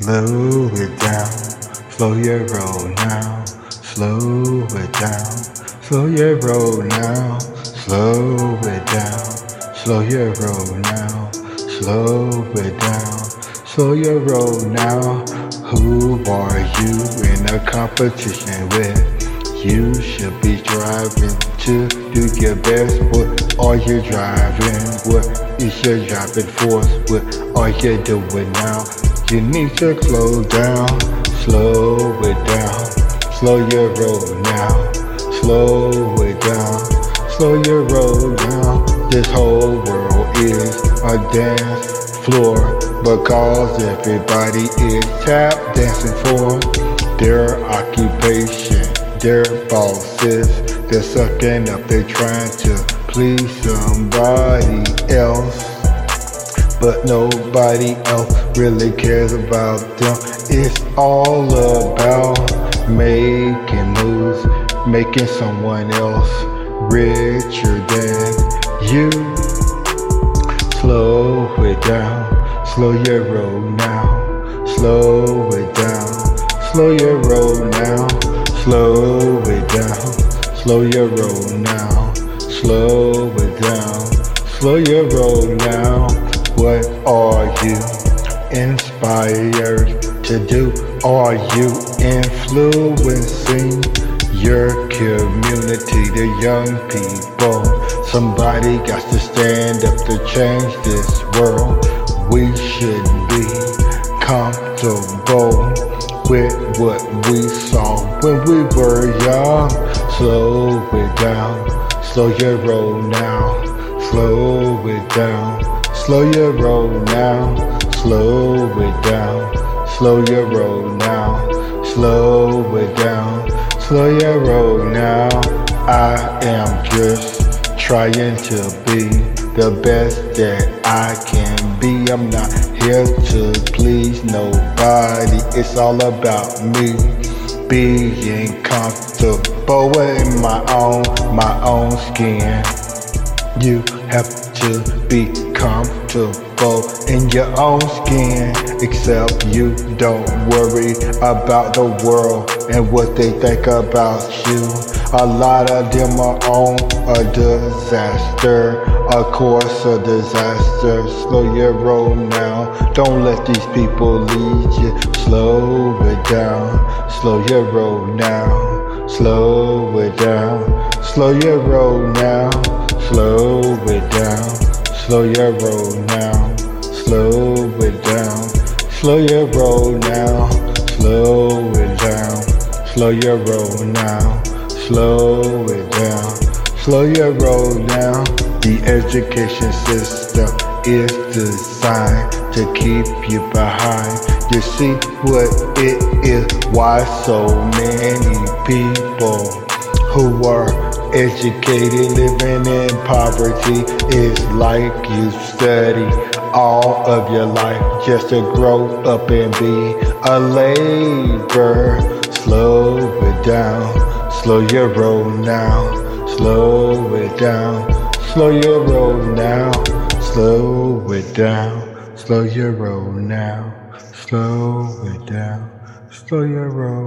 Slow it down, slow your roll now. Slow it down, slow your roll now. Slow it down, slow your roll now. Slow it down, slow your roll now. Who are you in a competition with? You should be driving to do your best. What are you driving? What is your driving force? What are you doing now? You need to slow down, slow it down, slow your roll now, slow it down, slow your roll now. This whole world is a dance floor because everybody is tap dancing for their occupation, their bosses. They're sucking up, they're trying to please somebody else but nobody else really cares about them. It's all about making moves, making someone else richer than you. Slow it down, slow your roll now, slow it down, slow your roll now, slow it down, slow your roll now, slow it down, slow your roll now. What are you inspired to do? Are you influencing your community, the young people? Somebody got to stand up to change this world. We should be comfortable with what we saw when we were young. Slow it down, slow your roll now, slow it down. Slow your roll now, slow it down. Slow your roll now, slow it down. Slow your roll now. I am just trying to be the best that I can be. I'm not here to please nobody. It's all about me being comfortable in my own, my own skin. You have to be comfortable in your own skin. Except you don't worry about the world and what they think about you. A lot of them are on a disaster, of course, a disaster. Slow your roll now. Don't let these people lead you. Slow it down. Slow your roll now. Slow it down. Slow your roll now. Slow it down. Slow your roll now, slow it down. Slow your roll now, slow it down. Slow your roll now, slow it down. Slow your roll now. The education system is designed to keep you behind. You see what it is, why so many people who are Educated, living in poverty is like you study all of your life just to grow up and be a labor. Slow it down, slow your roll now, slow it down, slow your roll now, slow it down, slow your roll now, slow it down, slow your roll.